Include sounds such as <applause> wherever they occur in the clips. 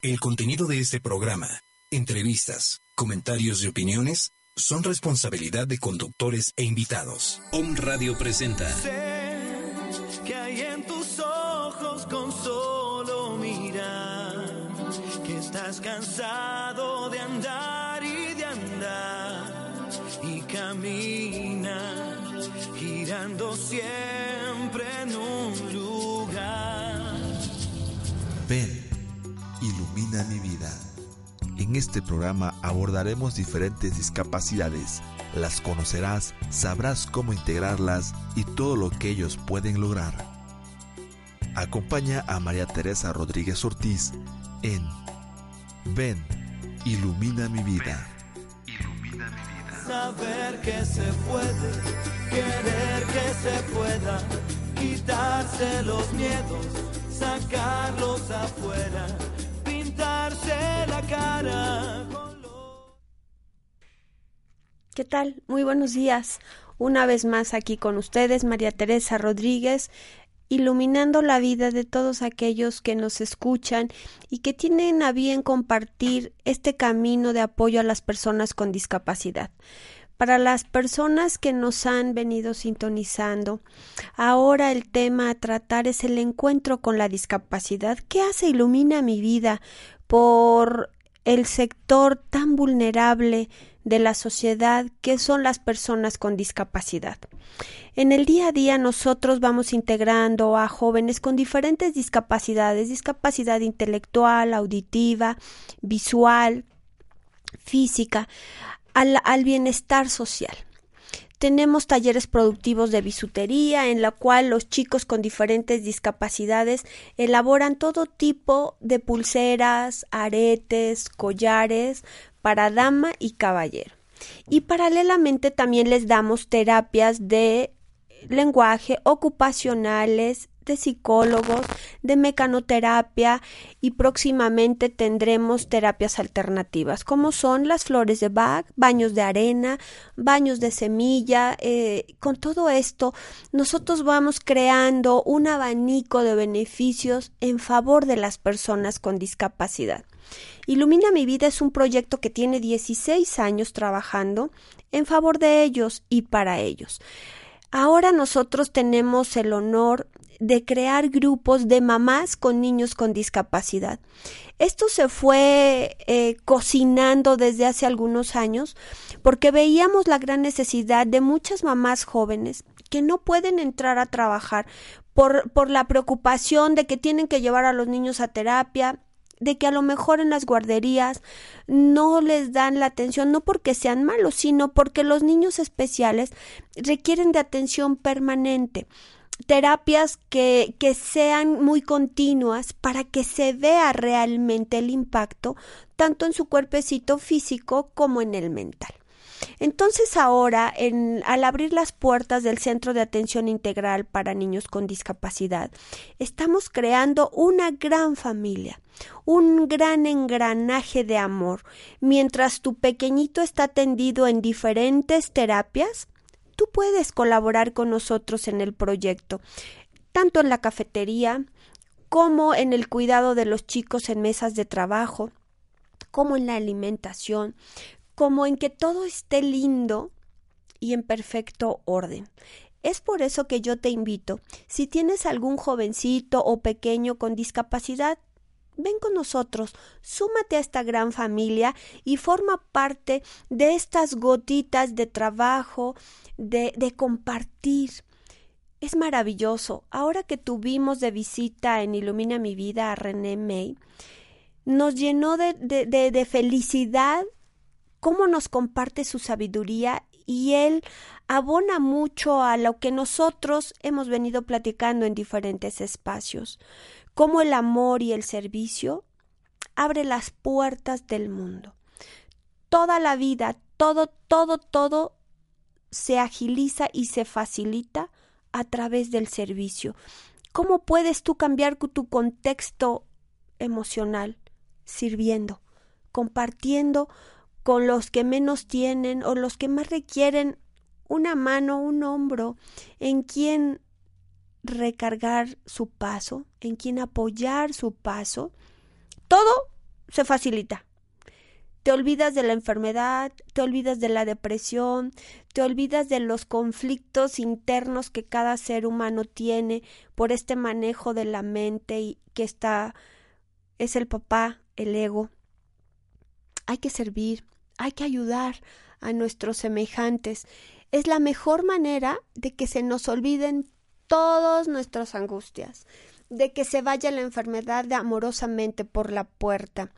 El contenido de este programa, entrevistas, comentarios y opiniones son responsabilidad de conductores e invitados. Om Radio presenta. Mi vida. En este programa abordaremos diferentes discapacidades. Las conocerás, sabrás cómo integrarlas y todo lo que ellos pueden lograr. Acompaña a María Teresa Rodríguez Ortiz en Ven, ilumina mi vida. Ilumina mi vida. Saber que se puede, querer que se pueda, quitarse los miedos, sacarlos afuera, ¿Qué tal? Muy buenos días. Una vez más aquí con ustedes, María Teresa Rodríguez, iluminando la vida de todos aquellos que nos escuchan y que tienen a bien compartir este camino de apoyo a las personas con discapacidad. Para las personas que nos han venido sintonizando, ahora el tema a tratar es el encuentro con la discapacidad. ¿Qué hace Ilumina mi vida por el sector tan vulnerable de la sociedad que son las personas con discapacidad. En el día a día nosotros vamos integrando a jóvenes con diferentes discapacidades, discapacidad intelectual, auditiva, visual, física, al, al bienestar social. Tenemos talleres productivos de bisutería en la cual los chicos con diferentes discapacidades elaboran todo tipo de pulseras, aretes, collares para dama y caballero. Y paralelamente también les damos terapias de lenguaje ocupacionales, de psicólogos, de mecanoterapia y próximamente tendremos terapias alternativas como son las flores de Bach, baños de arena, baños de semilla. Eh, con todo esto nosotros vamos creando un abanico de beneficios en favor de las personas con discapacidad. Ilumina mi vida es un proyecto que tiene 16 años trabajando en favor de ellos y para ellos. Ahora nosotros tenemos el honor de crear grupos de mamás con niños con discapacidad. Esto se fue eh, cocinando desde hace algunos años porque veíamos la gran necesidad de muchas mamás jóvenes que no pueden entrar a trabajar por, por la preocupación de que tienen que llevar a los niños a terapia, de que a lo mejor en las guarderías no les dan la atención, no porque sean malos, sino porque los niños especiales requieren de atención permanente terapias que, que sean muy continuas para que se vea realmente el impacto tanto en su cuerpecito físico como en el mental. Entonces ahora, al abrir las puertas del Centro de Atención Integral para Niños con Discapacidad, estamos creando una gran familia, un gran engranaje de amor. Mientras tu pequeñito está atendido en diferentes terapias, tú puedes colaborar con nosotros en el proyecto, tanto en la cafetería como en el cuidado de los chicos en mesas de trabajo, como en la alimentación, como en que todo esté lindo y en perfecto orden. Es por eso que yo te invito, si tienes algún jovencito o pequeño con discapacidad, ven con nosotros, súmate a esta gran familia y forma parte de estas gotitas de trabajo, de, compartir. Es maravilloso. Ahora que tuvimos de visita en Ilumina mi vida a René May, nos llenó de felicidad cómo nos comparte su sabiduría y él abona mucho a lo que nosotros hemos venido platicando en diferentes espacios cómo el amor y el servicio abre las puertas del mundo. Toda la vida, todo, todo, todo se agiliza y se facilita a través del servicio. ¿Cómo puedes tú cambiar tu contexto emocional? Sirviendo, compartiendo con los que menos tienen o los que más requieren una mano, un hombro, en quien recargar su paso, en quien apoyar su paso, todo se facilita. Te olvidas de la enfermedad, te olvidas de la depresión, te olvidas de los conflictos internos que cada ser humano tiene por este manejo de la mente y que está es el papá, el ego. Hay que servir, hay que ayudar a nuestros semejantes. Es la mejor manera de que se nos olviden todas nuestras angustias, de que se vaya la enfermedad de amorosamente por la puerta.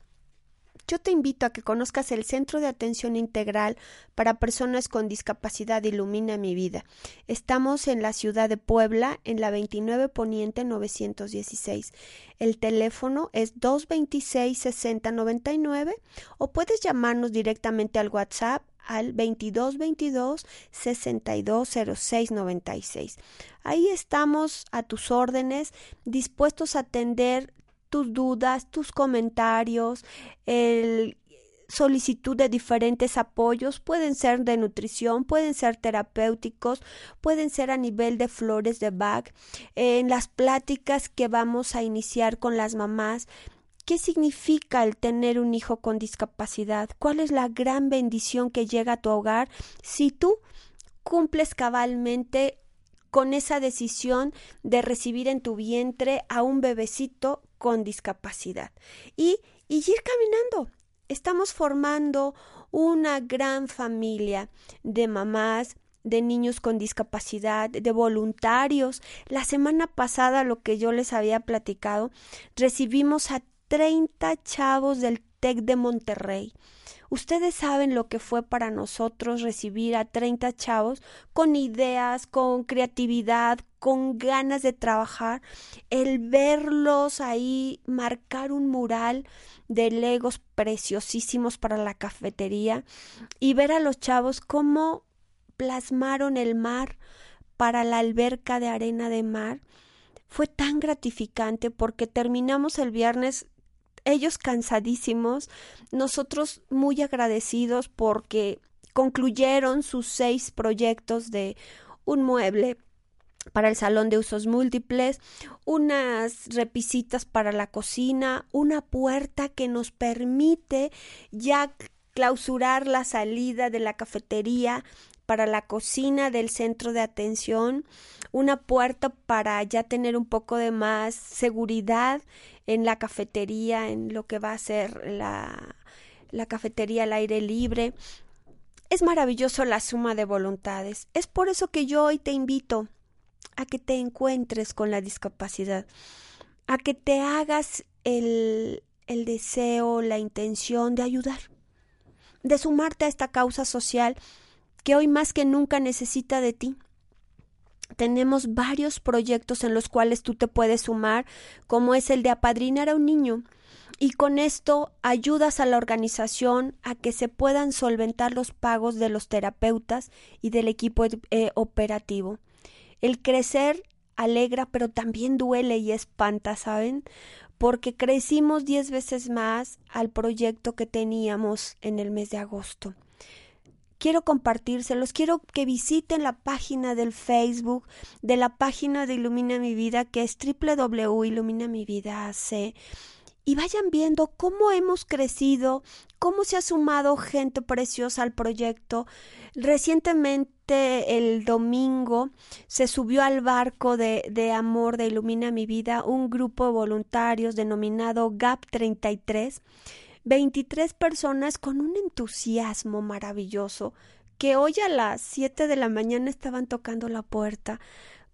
Yo te invito a que conozcas el Centro de Atención Integral para Personas con Discapacidad Ilumina mi vida. Estamos en la ciudad de Puebla, en la 29 Poniente 916. El teléfono es 226 6099 o puedes llamarnos directamente al WhatsApp al 2222 620696. Ahí estamos a tus órdenes, dispuestos a atender tus dudas, tus comentarios, el solicitud de diferentes apoyos, pueden ser de nutrición, pueden ser terapéuticos, pueden ser a nivel de flores de Bach, en las pláticas que vamos a iniciar con las mamás. ¿Qué significa el tener un hijo con discapacidad? ¿Cuál es la gran bendición que llega a tu hogar si tú cumples cabalmente con esa decisión de recibir en tu vientre a un bebecito con discapacidad y, y ir caminando. Estamos formando una gran familia de mamás, de niños con discapacidad, de voluntarios. La semana pasada, lo que yo les había platicado, recibimos a 30 chavos del TEC de Monterrey. Ustedes saben lo que fue para nosotros recibir a 30 chavos con ideas, con creatividad, con ganas de trabajar, el verlos ahí marcar un mural de legos preciosísimos para la cafetería y ver a los chavos cómo plasmaron el mar para la alberca de arena de mar fue tan gratificante porque terminamos el viernes ellos cansadísimos, nosotros muy agradecidos porque concluyeron sus seis proyectos de un mueble para el salón de usos múltiples, unas repisitas para la cocina, una puerta que nos permite ya clausurar la salida de la cafetería para la cocina del centro de atención, una puerta para ya tener un poco de más seguridad en la cafetería, en lo que va a ser la, la cafetería al aire libre. Es maravilloso la suma de voluntades. Es por eso que yo hoy te invito a que te encuentres con la discapacidad, a que te hagas el, el deseo, la intención de ayudar, de sumarte a esta causa social que hoy más que nunca necesita de ti. Tenemos varios proyectos en los cuales tú te puedes sumar, como es el de apadrinar a un niño, y con esto ayudas a la organización a que se puedan solventar los pagos de los terapeutas y del equipo eh, operativo. El crecer alegra, pero también duele y espanta, ¿saben? Porque crecimos diez veces más al proyecto que teníamos en el mes de agosto. Quiero compartírselos, quiero que visiten la página del Facebook, de la página de Ilumina mi vida, que es www.iluminamividac y vayan viendo cómo hemos crecido, cómo se ha sumado gente preciosa al proyecto. Recientemente, el domingo, se subió al barco de, de amor de Ilumina mi vida un grupo de voluntarios denominado GAP 33. 23 personas con un entusiasmo maravilloso que hoy a las 7 de la mañana estaban tocando la puerta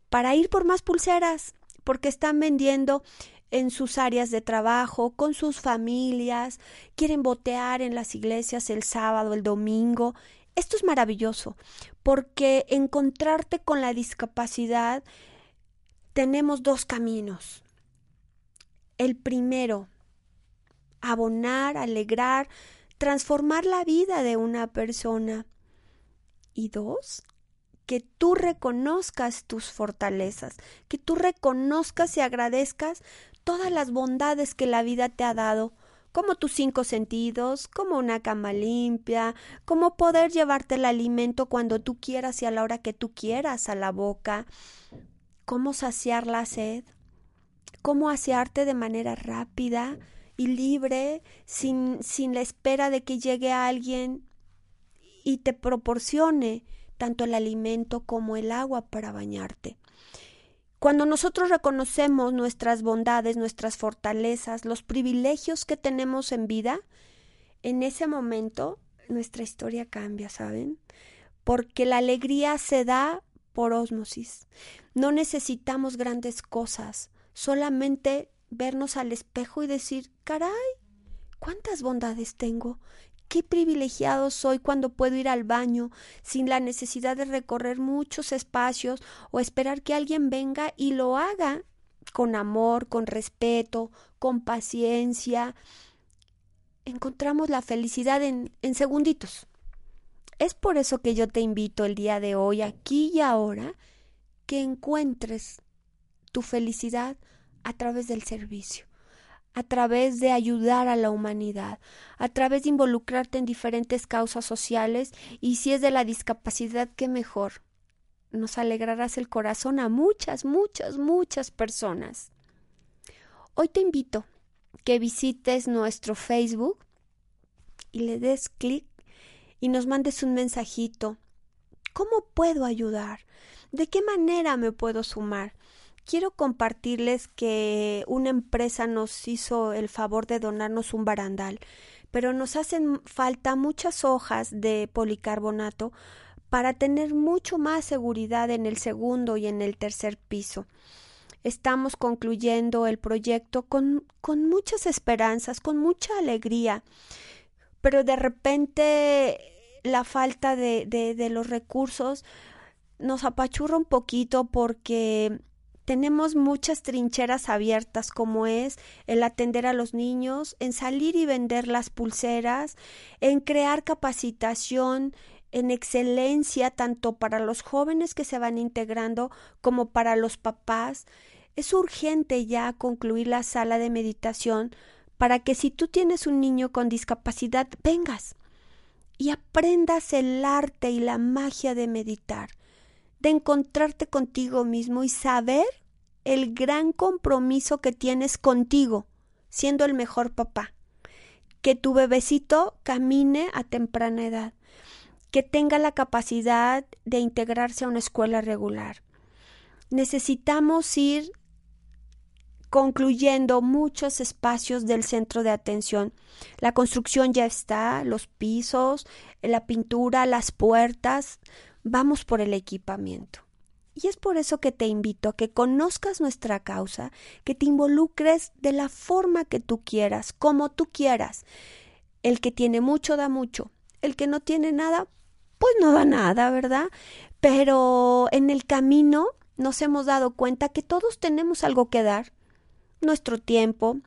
para ir por más pulseras porque están vendiendo en sus áreas de trabajo, con sus familias, quieren botear en las iglesias el sábado, el domingo. Esto es maravilloso, porque encontrarte con la discapacidad tenemos dos caminos. El primero, abonar, alegrar, transformar la vida de una persona. Y dos, que tú reconozcas tus fortalezas, que tú reconozcas y agradezcas todas las bondades que la vida te ha dado, como tus cinco sentidos, como una cama limpia, como poder llevarte el alimento cuando tú quieras y a la hora que tú quieras a la boca, cómo saciar la sed, cómo asearte de manera rápida y libre, sin, sin la espera de que llegue alguien y te proporcione tanto el alimento como el agua para bañarte. Cuando nosotros reconocemos nuestras bondades, nuestras fortalezas, los privilegios que tenemos en vida, en ese momento nuestra historia cambia, ¿saben? Porque la alegría se da por ósmosis. No necesitamos grandes cosas, solamente vernos al espejo y decir, caray, cuántas bondades tengo, qué privilegiado soy cuando puedo ir al baño sin la necesidad de recorrer muchos espacios o esperar que alguien venga y lo haga con amor, con respeto, con paciencia. Encontramos la felicidad en, en segunditos. Es por eso que yo te invito el día de hoy, aquí y ahora, que encuentres tu felicidad a través del servicio, a través de ayudar a la humanidad, a través de involucrarte en diferentes causas sociales y si es de la discapacidad, qué mejor. Nos alegrarás el corazón a muchas, muchas, muchas personas. Hoy te invito que visites nuestro Facebook y le des clic y nos mandes un mensajito. ¿Cómo puedo ayudar? ¿De qué manera me puedo sumar? Quiero compartirles que una empresa nos hizo el favor de donarnos un barandal, pero nos hacen falta muchas hojas de policarbonato para tener mucho más seguridad en el segundo y en el tercer piso. Estamos concluyendo el proyecto con, con muchas esperanzas, con mucha alegría, pero de repente la falta de, de, de los recursos nos apachurra un poquito porque tenemos muchas trincheras abiertas como es el atender a los niños, en salir y vender las pulseras, en crear capacitación en excelencia tanto para los jóvenes que se van integrando como para los papás. Es urgente ya concluir la sala de meditación para que si tú tienes un niño con discapacidad, vengas y aprendas el arte y la magia de meditar de encontrarte contigo mismo y saber el gran compromiso que tienes contigo, siendo el mejor papá. Que tu bebecito camine a temprana edad, que tenga la capacidad de integrarse a una escuela regular. Necesitamos ir concluyendo muchos espacios del centro de atención. La construcción ya está, los pisos, la pintura, las puertas, vamos por el equipamiento. Y es por eso que te invito a que conozcas nuestra causa, que te involucres de la forma que tú quieras, como tú quieras. El que tiene mucho da mucho, el que no tiene nada, pues no da nada, ¿verdad? Pero en el camino nos hemos dado cuenta que todos tenemos algo que dar. Nuestro tiempo,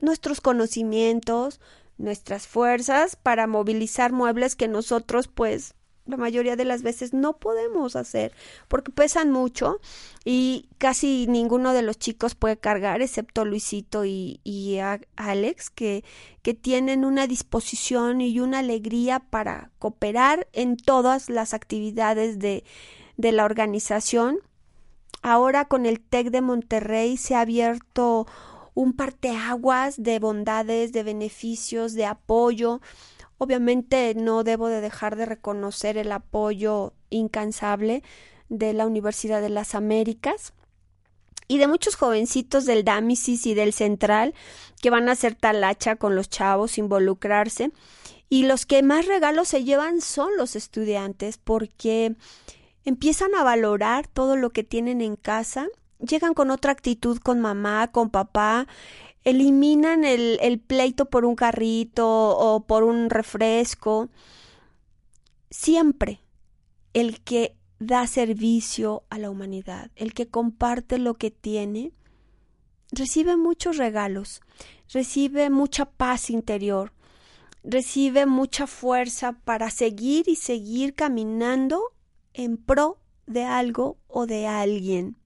nuestros conocimientos, nuestras fuerzas para movilizar muebles que nosotros pues la mayoría de las veces no podemos hacer porque pesan mucho y casi ninguno de los chicos puede cargar excepto Luisito y, y Alex que, que tienen una disposición y una alegría para cooperar en todas las actividades de, de la organización. Ahora con el TEC de Monterrey se ha abierto un parteaguas de bondades, de beneficios, de apoyo Obviamente no debo de dejar de reconocer el apoyo incansable de la Universidad de las Américas y de muchos jovencitos del Dámisis y del Central que van a hacer talacha con los chavos, involucrarse. Y los que más regalos se llevan son los estudiantes porque empiezan a valorar todo lo que tienen en casa, llegan con otra actitud con mamá, con papá, eliminan el, el pleito por un carrito o por un refresco. Siempre el que da servicio a la humanidad, el que comparte lo que tiene, recibe muchos regalos, recibe mucha paz interior, recibe mucha fuerza para seguir y seguir caminando en pro de algo o de alguien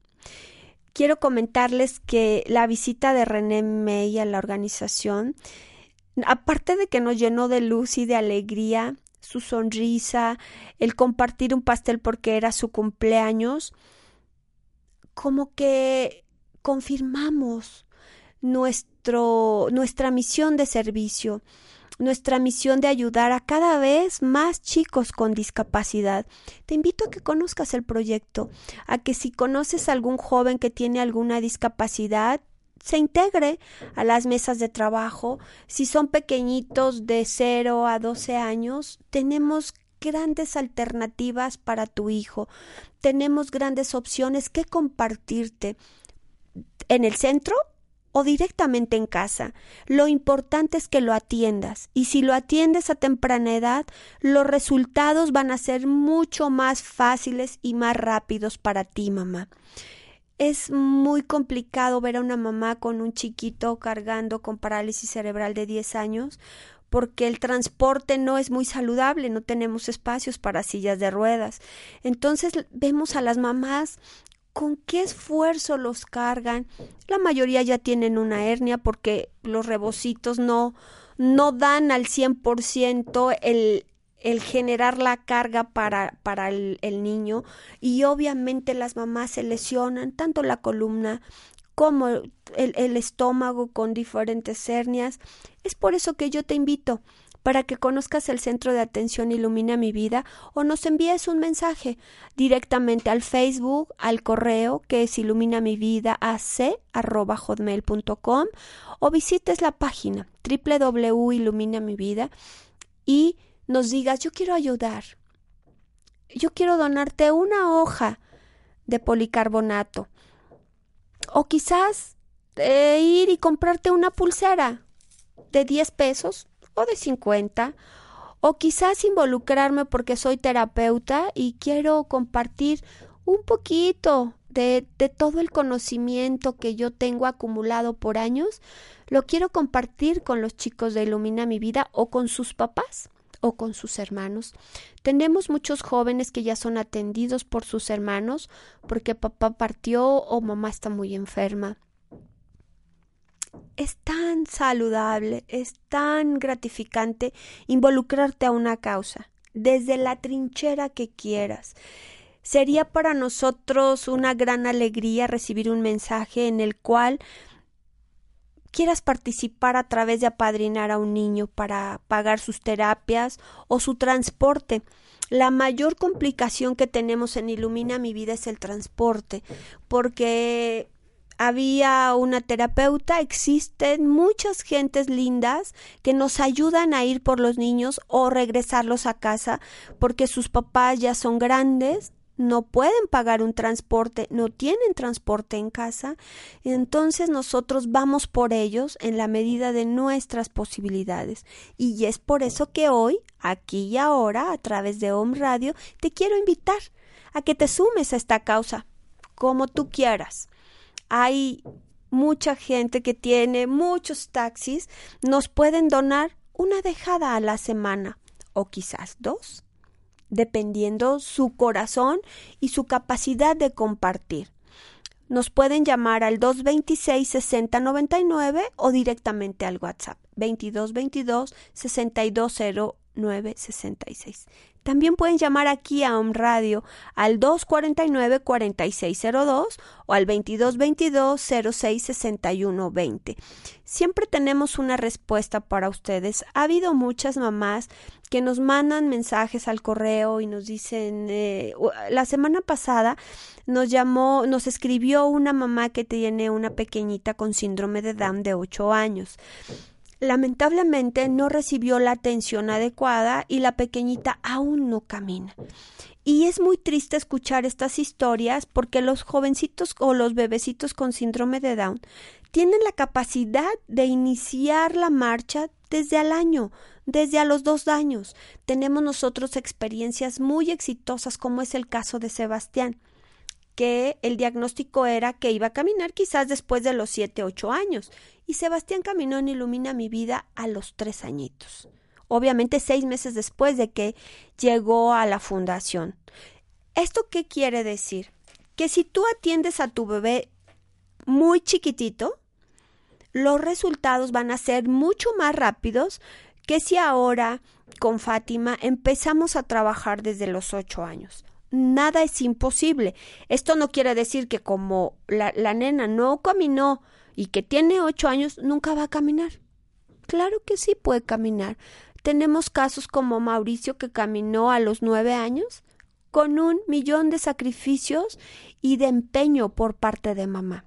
quiero comentarles que la visita de René May a la organización, aparte de que nos llenó de luz y de alegría, su sonrisa, el compartir un pastel porque era su cumpleaños, como que confirmamos nuestro, nuestra misión de servicio, nuestra misión de ayudar a cada vez más chicos con discapacidad. Te invito a que conozcas el proyecto, a que si conoces a algún joven que tiene alguna discapacidad, se integre a las mesas de trabajo. Si son pequeñitos de 0 a 12 años, tenemos grandes alternativas para tu hijo. Tenemos grandes opciones que compartirte. En el centro o directamente en casa. Lo importante es que lo atiendas y si lo atiendes a temprana edad, los resultados van a ser mucho más fáciles y más rápidos para ti, mamá. Es muy complicado ver a una mamá con un chiquito cargando con parálisis cerebral de 10 años porque el transporte no es muy saludable, no tenemos espacios para sillas de ruedas. Entonces vemos a las mamás con qué esfuerzo los cargan. La mayoría ya tienen una hernia porque los rebocitos no, no dan al 100% el, el generar la carga para, para el, el, niño y obviamente las mamás se lesionan tanto la columna como el, el estómago con diferentes hernias. Es por eso que yo te invito para que conozcas el centro de atención Ilumina mi vida o nos envíes un mensaje directamente al Facebook, al correo que es ilumina mi vida hotmail.com o visites la página www.iluminamivida y nos digas yo quiero ayudar. Yo quiero donarte una hoja de policarbonato o quizás eh, ir y comprarte una pulsera de 10 pesos o de 50 o quizás involucrarme porque soy terapeuta y quiero compartir un poquito de, de, todo el conocimiento que yo tengo acumulado por años, lo quiero compartir con los chicos de Ilumina mi vida o con sus papás o con sus hermanos. Tenemos muchos jóvenes que ya son atendidos por sus hermanos porque papá partió o mamá está muy enferma es tan saludable, es tan gratificante involucrarte a una causa, desde la trinchera que quieras. Sería para nosotros una gran alegría recibir un mensaje en el cual quieras participar a través de apadrinar a un niño para pagar sus terapias o su transporte. La mayor complicación que tenemos en Ilumina mi vida es el transporte, porque había una terapeuta, existen muchas gentes lindas que nos ayudan a ir por los niños o regresarlos a casa porque sus papás ya son grandes, no pueden pagar un transporte, no tienen transporte en casa, entonces nosotros vamos por ellos en la medida de nuestras posibilidades. Y es por eso que hoy, aquí y ahora, a través de Home Radio, te quiero invitar a que te sumes a esta causa, como tú quieras hay mucha gente que tiene muchos taxis, nos pueden donar una dejada a la semana o quizás dos, dependiendo su corazón y su capacidad de compartir. Nos pueden llamar al 226 6099 o directamente al WhatsApp 2222 620966. También pueden llamar aquí a Home Radio al 249-4602 o al 2222-066120. Siempre tenemos una respuesta para ustedes. Ha habido muchas mamás que nos mandan mensajes al correo y nos dicen, eh, la semana pasada nos llamó, nos escribió una mamá que tiene una pequeñita con síndrome de Down de 8 años. Lamentablemente no recibió la atención adecuada y la pequeñita aún no camina. Y es muy triste escuchar estas historias porque los jovencitos o los bebecitos con síndrome de Down tienen la capacidad de iniciar la marcha desde al año, desde a los dos años. Tenemos nosotros experiencias muy exitosas como es el caso de Sebastián que el diagnóstico era que iba a caminar quizás después de los siete, ocho años. Y Sebastián caminó en Ilumina mi vida a los tres añitos. Obviamente seis meses después de que llegó a la fundación. ¿Esto qué quiere decir? Que si tú atiendes a tu bebé muy chiquitito, los resultados van a ser mucho más rápidos que si ahora con Fátima empezamos a trabajar desde los ocho años nada es imposible. Esto no quiere decir que como la, nena no caminó y que tiene ocho años nunca va a caminar. Claro que sí puede caminar. Tenemos casos como Mauricio que caminó a los nueve años con un millón de sacrificios y de empeño por parte de mamá.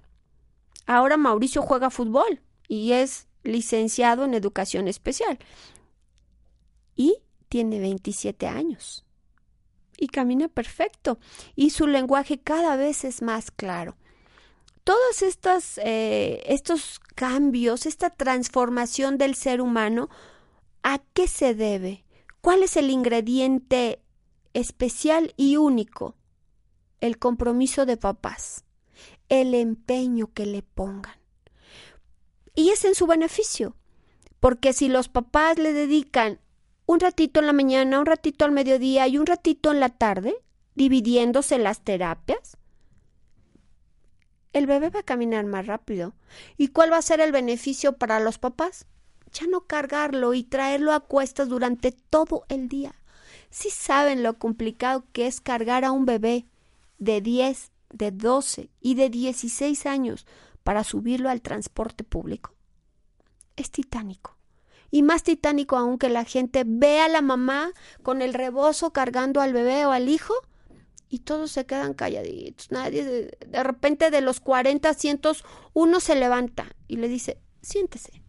Ahora Mauricio juega fútbol y es licenciado en educación especial. Y tiene 27 años. Y camina perfecto. Y su lenguaje cada vez es más claro. Todos estos, eh, estos cambios, esta transformación del ser humano, ¿a qué se debe? ¿Cuál es el ingrediente especial y único? El compromiso de papás, el empeño que le pongan. Y es en su beneficio, porque si los papás le dedican un ratito en la mañana, un ratito al mediodía y un ratito en la tarde, dividiéndose las terapias, el bebé va a caminar más rápido. ¿Y cuál va a ser el beneficio para los papás? Ya no cargarlo y traerlo a cuestas durante todo el día. Si saben lo complicado que es cargar a un bebé de 10, de 12 y de 16 años para subirlo al transporte público? Es titánico. Y más titánico aún que la gente ve a la mamá con el rebozo cargando al bebé o al hijo y todos se quedan calladitos. Nadie, de, repente de los 40 asientos, uno se levanta y le dice, siéntese.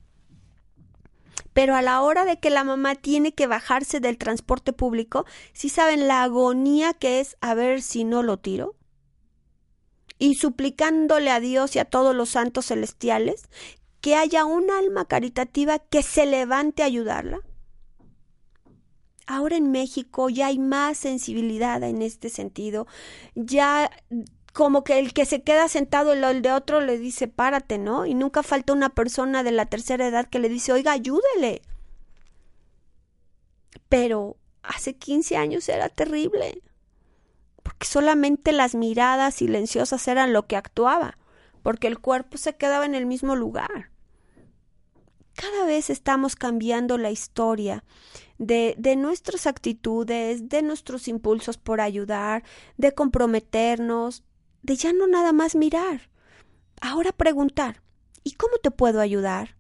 Pero a la hora de que la mamá tiene que bajarse del transporte público, si saben la agonía que es a ver si no lo tiro? Y suplicándole a Dios y a todos los santos celestiales que haya un alma caritativa que se levante a ayudarla. Ahora en México ya hay más sensibilidad en este sentido. Ya como que el que se queda sentado el de otro le dice párate, ¿no? Y nunca falta una persona de la tercera edad que le dice, oiga, ayúdele. Pero hace 15 años era terrible, porque solamente las miradas silenciosas eran lo que actuaba, porque el cuerpo se quedaba en el mismo lugar. Cada vez estamos cambiando la historia de, de nuestras actitudes, de nuestros impulsos por ayudar, de comprometernos, de ya no nada más mirar. Ahora preguntar, ¿y cómo te puedo ayudar?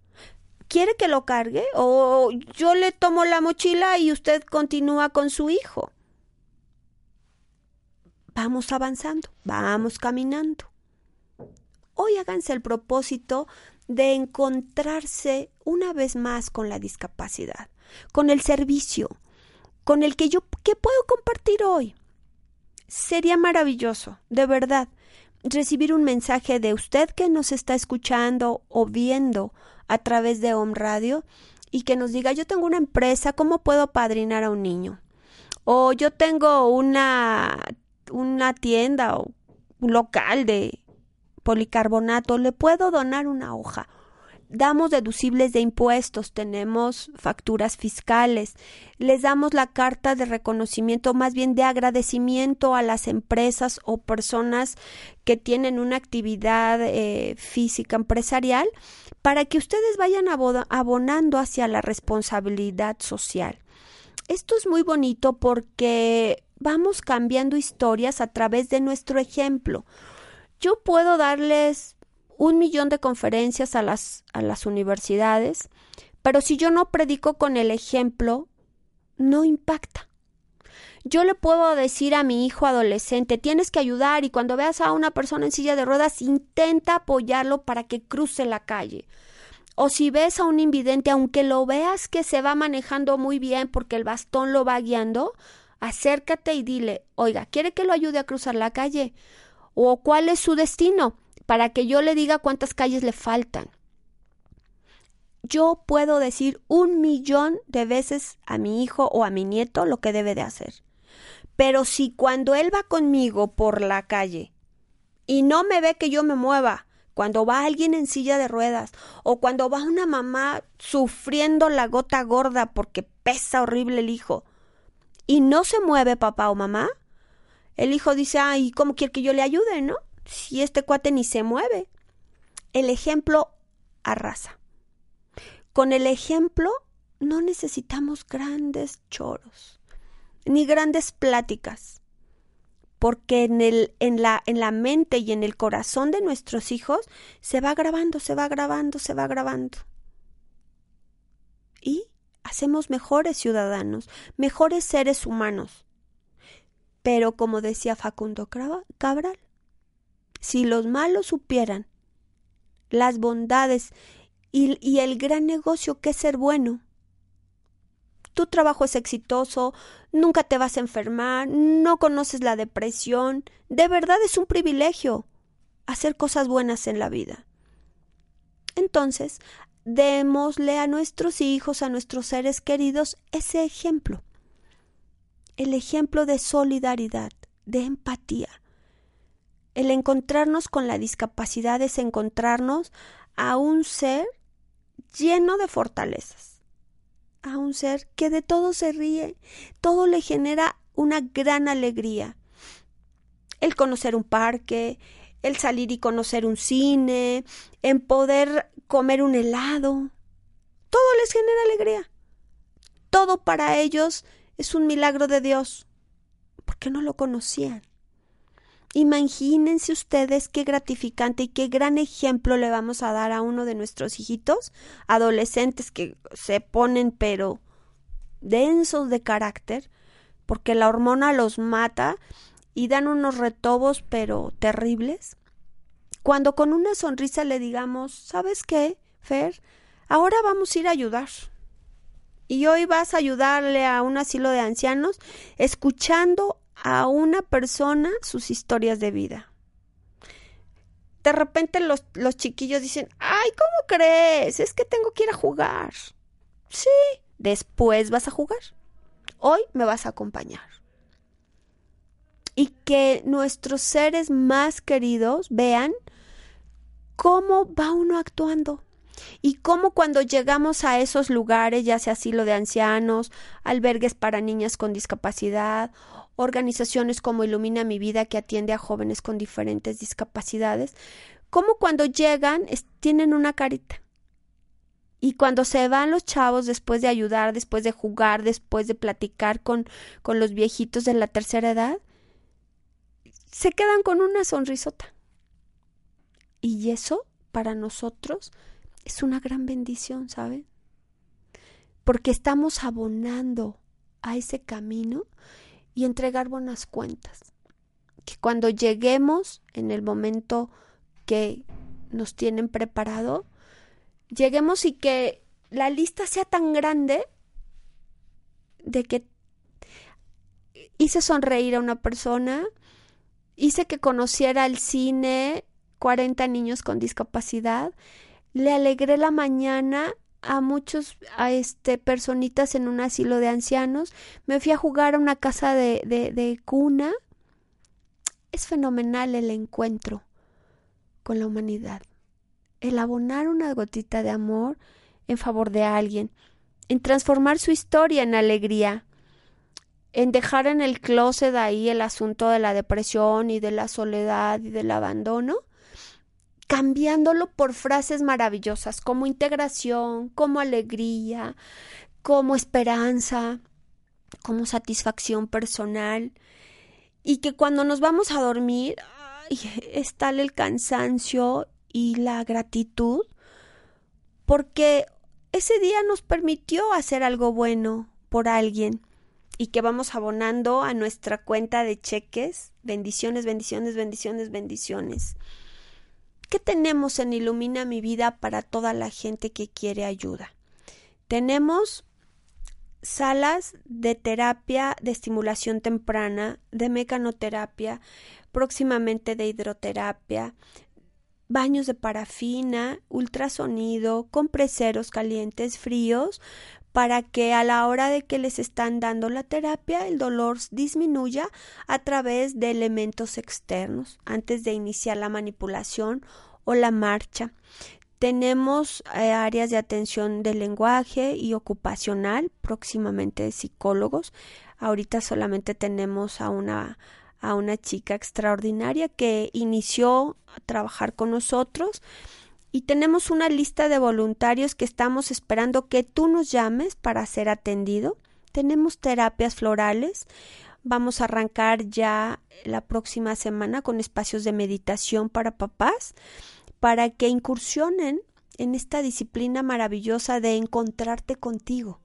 ¿Quiere que lo cargue? ¿O yo le tomo la mochila y usted continúa con su hijo? Vamos avanzando, vamos caminando. Hoy háganse el propósito de encontrarse una vez más con la discapacidad, con el servicio, con el que yo ¿qué puedo compartir hoy? Sería maravilloso, de verdad, recibir un mensaje de usted que nos está escuchando o viendo a través de Home Radio y que nos diga yo tengo una empresa, ¿cómo puedo padrinar a un niño? O yo tengo una una tienda o un local de policarbonato, le puedo donar una hoja damos deducibles de impuestos, tenemos facturas fiscales, les damos la carta de reconocimiento, más bien de agradecimiento a las empresas o personas que tienen una actividad eh, física empresarial para que ustedes vayan abonando hacia la responsabilidad social. Esto es muy bonito porque vamos cambiando historias a través de nuestro ejemplo. Yo puedo darles un millón de conferencias a las, a las universidades, pero si yo no predico con el ejemplo, no impacta. Yo le puedo decir a mi hijo adolescente, tienes que ayudar y cuando veas a una persona en silla de ruedas, intenta apoyarlo para que cruce la calle. O si ves a un invidente, aunque lo veas que se va manejando muy bien porque el bastón lo va guiando, acércate y dile, oiga, ¿quiere que lo ayude a cruzar la calle? ¿O cuál es su destino? para que yo le diga cuántas calles le faltan. Yo puedo decir un millón de veces a mi hijo o a mi nieto lo que debe de hacer. Pero si cuando él va conmigo por la calle y no me ve que yo me mueva, cuando va alguien en silla de ruedas o cuando va una mamá sufriendo la gota gorda porque pesa horrible el hijo y no se mueve papá o mamá, el hijo dice, ay, ¿cómo quiere que yo le ayude, no? si este cuate ni se mueve? El ejemplo arrasa. Con el ejemplo no necesitamos grandes choros, ni grandes pláticas. porque en, el, en, la, en la mente y en el corazón de nuestros hijos se va grabando, se va grabando, se va grabando. Y hacemos mejores ciudadanos, mejores seres humanos. Pero como decía Facundo Cabral, si los malos supieran las bondades y, el gran negocio que es ser bueno, tu trabajo es exitoso, nunca te vas a enfermar, no conoces la depresión, de verdad es un privilegio hacer cosas buenas en la vida. Entonces, démosle a nuestros hijos, a nuestros seres queridos, ese ejemplo. El ejemplo de solidaridad, de empatía. El encontrarnos con la discapacidad es encontrarnos a un ser lleno de fortalezas a un ser que de todo se ríe, todo le genera una gran alegría. El conocer un parque, el salir y conocer un cine, en poder comer un helado, todo les genera alegría. Todo para ellos es un milagro de Dios, porque no lo conocían. Imagínense ustedes qué gratificante y qué gran ejemplo le vamos a dar a uno de nuestros hijitos, adolescentes que se ponen pero densos de carácter, porque la hormona los mata y dan unos retobos pero terribles. Cuando con una sonrisa le digamos, ¿sabes qué, Fer? Ahora vamos a ir a ayudar. Y hoy vas a ayudarle a un asilo de ancianos escuchando a una persona sus historias de vida. De repente los, los chiquillos dicen, ay, ¿cómo crees? Es que tengo que ir a jugar. Sí, después vas a jugar. Hoy me vas a acompañar. Y que nuestros seres más queridos vean cómo va uno actuando y cómo cuando llegamos a esos lugares, ya sea asilo de ancianos, albergues para niñas con discapacidad organizaciones como Ilumina mi vida que atiende a jóvenes con diferentes discapacidades, como cuando llegan tienen una carita. Y cuando se van los chavos después de ayudar, después de jugar, después de platicar con, con los viejitos de la tercera edad, se quedan con una sonrisota. Y eso para nosotros es una gran bendición, ¿saben? Porque estamos abonando a ese camino y entregar buenas cuentas. Que cuando lleguemos en el momento que nos tienen preparado, lleguemos y que la lista sea tan grande de que hice sonreír a una persona, hice que conociera el cine 40 niños con discapacidad, le alegré la mañana a muchos, a este, personitas en un asilo de ancianos, me fui a jugar a una casa de, de, de cuna. Es fenomenal el encuentro con la humanidad, el abonar una gotita de amor en favor de alguien, en transformar su historia en alegría, en dejar en el closet ahí el asunto de la depresión y de la soledad y del abandono cambiándolo por frases maravillosas como integración, como alegría, como esperanza, como satisfacción personal y que cuando nos vamos a dormir es tal el cansancio y la gratitud porque ese día nos permitió hacer algo bueno por alguien y que vamos abonando a nuestra cuenta de cheques. Bendiciones, bendiciones, bendiciones, bendiciones. ¿Qué tenemos en Ilumina mi vida para toda la gente que quiere ayuda? Tenemos salas de terapia de estimulación temprana, de mecanoterapia, próximamente de hidroterapia, baños de parafina, ultrasonido, compreseros calientes, fríos, para que a la hora de que les están dando la terapia el dolor disminuya a través de elementos externos antes de iniciar la manipulación o la marcha. Tenemos eh, áreas de atención del lenguaje y ocupacional, próximamente psicólogos. Ahorita solamente tenemos a una a una chica extraordinaria que inició a trabajar con nosotros y tenemos una lista de voluntarios que estamos esperando que tú nos llames para ser atendido. Tenemos terapias florales, Vamos a arrancar ya la próxima semana con espacios de meditación para papás, para que incursionen en esta disciplina maravillosa de encontrarte contigo,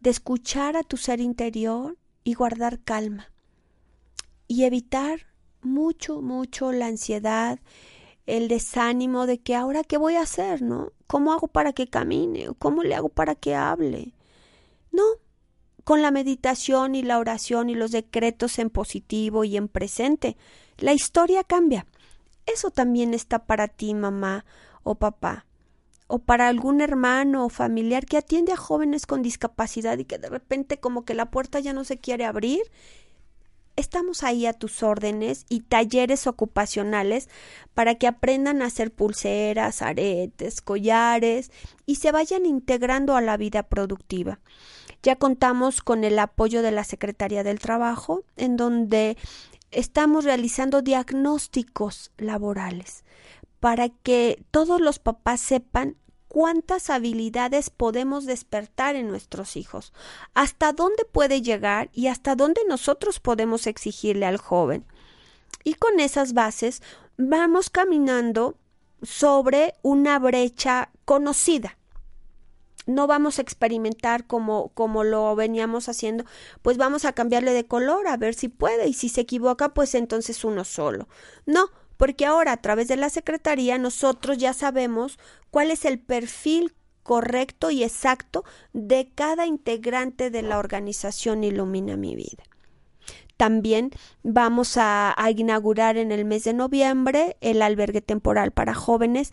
de escuchar a tu ser interior y guardar calma y evitar mucho, mucho la ansiedad, el desánimo de que ahora qué voy a hacer, ¿no? ¿Cómo hago para que camine? ¿Cómo le hago para que hable? No, con la meditación y la oración y los decretos en positivo y en presente, la historia cambia. Eso también está para ti, mamá o papá, o para algún hermano o familiar que atiende a jóvenes con discapacidad y que de repente como que la puerta ya no se quiere abrir Estamos ahí a tus órdenes y talleres ocupacionales para que aprendan a hacer pulseras, aretes, collares y se vayan integrando a la vida productiva. Ya contamos con el apoyo de la Secretaría del Trabajo, en donde estamos realizando diagnósticos laborales para que todos los papás sepan cuántas habilidades podemos despertar en nuestros hijos, hasta dónde puede llegar y hasta dónde nosotros podemos exigirle al joven. Y con esas bases vamos caminando sobre una brecha conocida. No vamos a experimentar como, como lo veníamos haciendo, pues vamos a cambiarle de color a ver si puede y si se equivoca, pues entonces uno solo. No, porque ahora a través de la Secretaría nosotros ya sabemos cuál es el perfil correcto y exacto de cada integrante de la organización Ilumina mi vida. También vamos a, inaugurar en el mes de noviembre el albergue temporal para jóvenes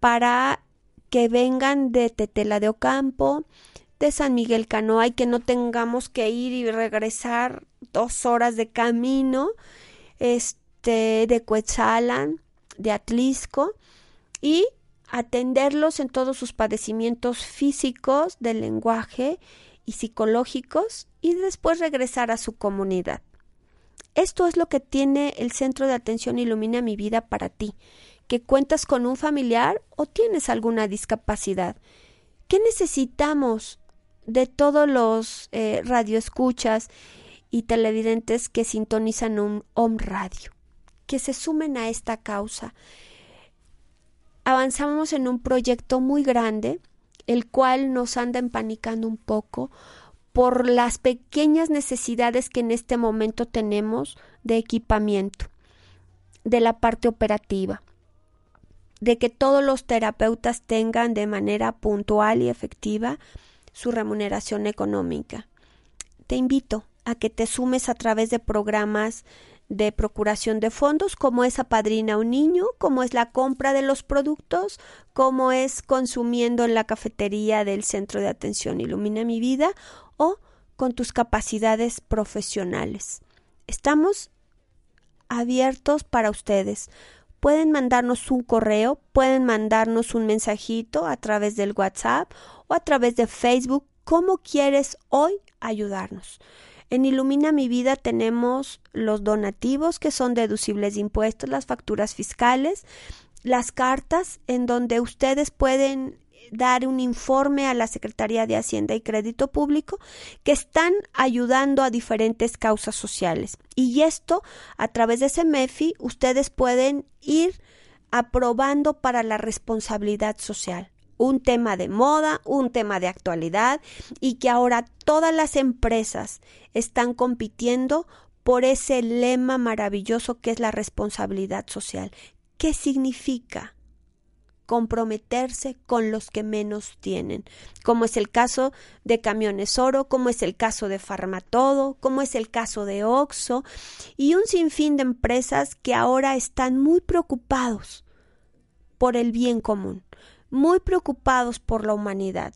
para que vengan de Tetela de Ocampo, de San Miguel Canoa y que no tengamos que ir y regresar dos horas de camino. Este, de Cuetzalan, de Atlisco, y atenderlos en todos sus padecimientos físicos, del lenguaje y psicológicos, y después regresar a su comunidad. Esto es lo que tiene el Centro de Atención Ilumina mi vida para ti, que cuentas con un familiar o tienes alguna discapacidad. ¿Qué necesitamos de todos los eh, radioescuchas y televidentes que sintonizan un home radio? Que se sumen a esta causa. Avanzamos en un proyecto muy grande, el cual nos anda empanicando un poco por las pequeñas necesidades que en este momento tenemos de equipamiento, de la parte operativa, de que todos los terapeutas tengan de manera puntual y efectiva su remuneración económica. Te invito a que te sumes a través de programas de procuración de fondos, como es apadrina un niño, como es la compra de los productos, como es consumiendo en la cafetería del centro de atención Ilumina mi vida o con tus capacidades profesionales. Estamos abiertos para ustedes. Pueden mandarnos un correo, pueden mandarnos un mensajito a través del WhatsApp o a través de Facebook. ¿Cómo quieres hoy ayudarnos? En Ilumina mi vida tenemos los donativos que son deducibles de impuestos, las facturas fiscales, las cartas en donde ustedes pueden dar un informe a la Secretaría de Hacienda y Crédito Público que están ayudando a diferentes causas sociales. Y esto, a través de ese MEFI, ustedes pueden ir aprobando para la responsabilidad social un tema de moda, un tema de actualidad y que ahora todas las empresas están compitiendo por ese lema maravilloso que es la responsabilidad social. ¿Qué significa? comprometerse con los que menos tienen, como es el caso de Camiones Oro, como es el caso de Farmatodo, como es el caso de Oxo y un sinfín de empresas que ahora están muy preocupados por el bien común muy preocupados por la humanidad.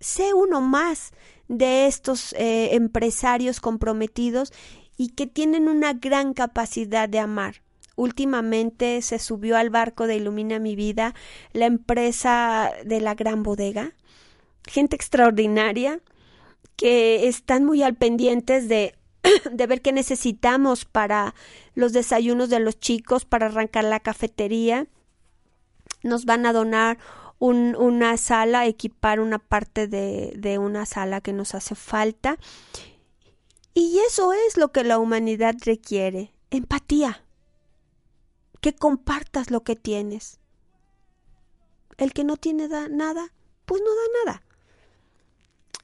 Sé uno más de estos eh, empresarios comprometidos y que tienen una gran capacidad de amar. Últimamente se subió al barco de Ilumina mi vida la empresa de la gran bodega, gente extraordinaria que están muy al pendientes de <clears throat> de ver qué necesitamos para los desayunos de los chicos, para arrancar la cafetería nos van a donar una sala, equipar una parte de, de una sala que nos hace falta. Y eso es lo que la humanidad requiere, empatía, que compartas lo que tienes. El que no tiene nada, pues no da nada.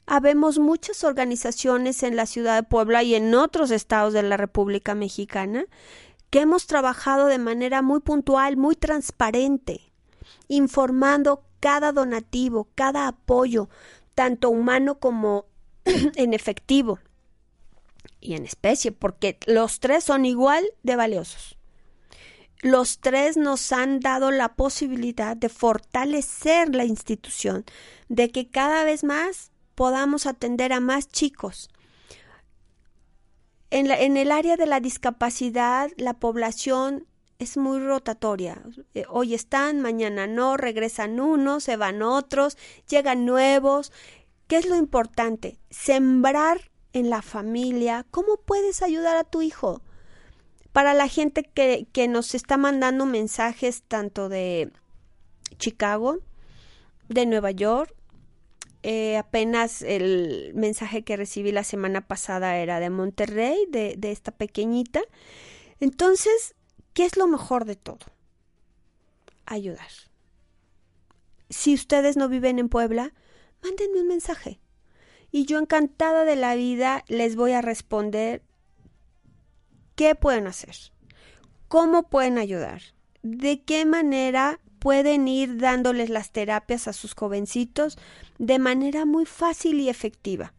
Habemos muchas organizaciones en la ciudad de Puebla y en otros estados de la República Mexicana que hemos trabajado de manera muy puntual, muy transparente, informando cada donativo, cada apoyo, tanto humano como <clears throat> en efectivo y en especie, porque los tres son igual de valiosos. Los tres nos han dado la posibilidad de fortalecer la institución, de que cada vez más podamos atender a más chicos. En, en el área de la discapacidad, la población es muy rotatoria. Eh, hoy están, mañana no, regresan unos, se van otros, llegan nuevos. ¿Qué es lo importante? Sembrar en la familia. ¿Cómo puedes ayudar a tu hijo? Para la gente que, que nos está mandando mensajes tanto de Chicago, de Nueva York, eh, apenas el mensaje que recibí la semana pasada era de Monterrey, de, de esta pequeñita. Entonces, ¿Qué es lo mejor de todo? Ayudar. Si ustedes no viven en Puebla, mándenme un mensaje. Y yo encantada de la vida les voy a responder qué pueden hacer, cómo pueden ayudar, de qué manera pueden ir dándoles las terapias a sus jovencitos de manera muy fácil y efectiva,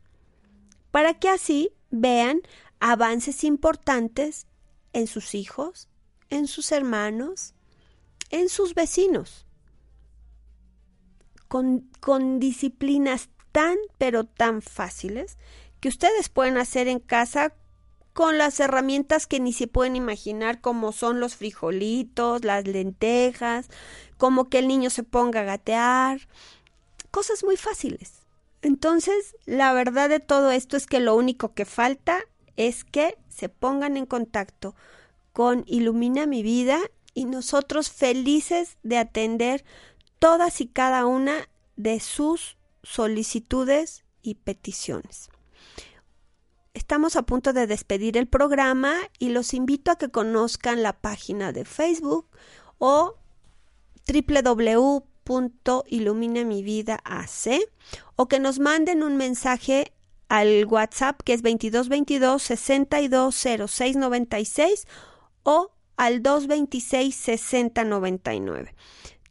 para que así vean avances importantes en sus hijos, en sus hermanos, en sus vecinos, con, con disciplinas tan pero tan fáciles que ustedes pueden hacer en casa con las herramientas que ni se pueden imaginar como son los frijolitos, las lentejas, como que el niño se ponga a gatear, cosas muy fáciles. Entonces, la verdad de todo esto es que lo único que falta es que se pongan en contacto con Ilumina mi vida y nosotros felices de atender todas y cada una de sus solicitudes y peticiones. Estamos a punto de despedir el programa y los invito a que conozcan la página de Facebook o www.iluminamividaac o que nos manden un mensaje al WhatsApp que es 2222 620696 o al 226-6099.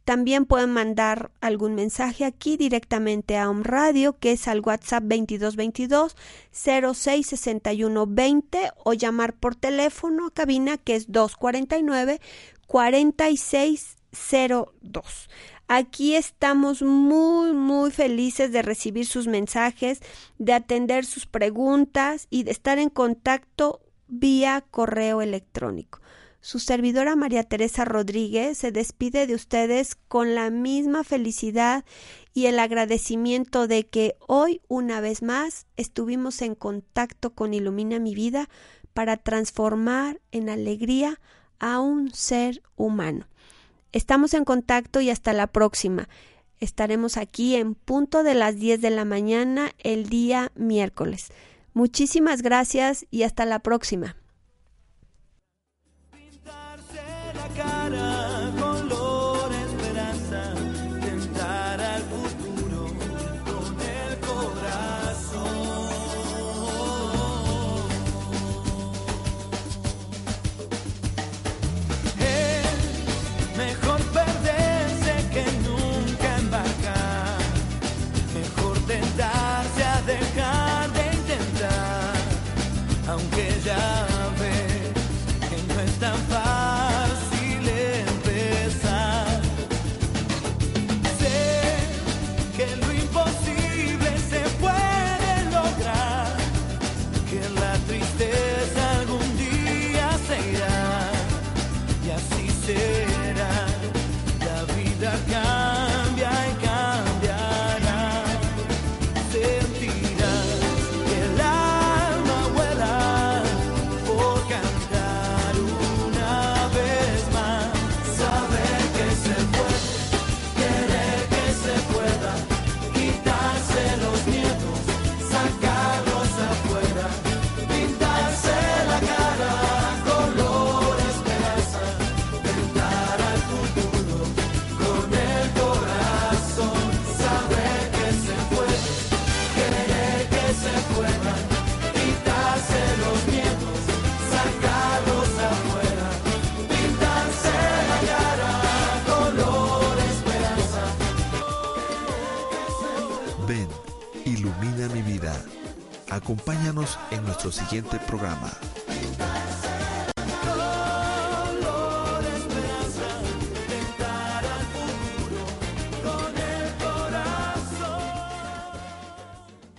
También pueden mandar algún mensaje aquí directamente a un Radio, que es al WhatsApp 2222 066120 o llamar por teléfono a cabina, que es 249 4602. Aquí estamos muy, muy felices de recibir sus mensajes, de atender sus preguntas y de estar en contacto vía correo electrónico. Su servidora María Teresa Rodríguez se despide de ustedes con la misma felicidad y el agradecimiento de que hoy una vez más estuvimos en contacto con Ilumina mi vida para transformar en alegría a un ser humano. Estamos en contacto y hasta la próxima. Estaremos aquí en punto de las 10 de la mañana el día miércoles. Muchísimas gracias y hasta la próxima. Ilumina Acompáñanos en nuestro siguiente programa.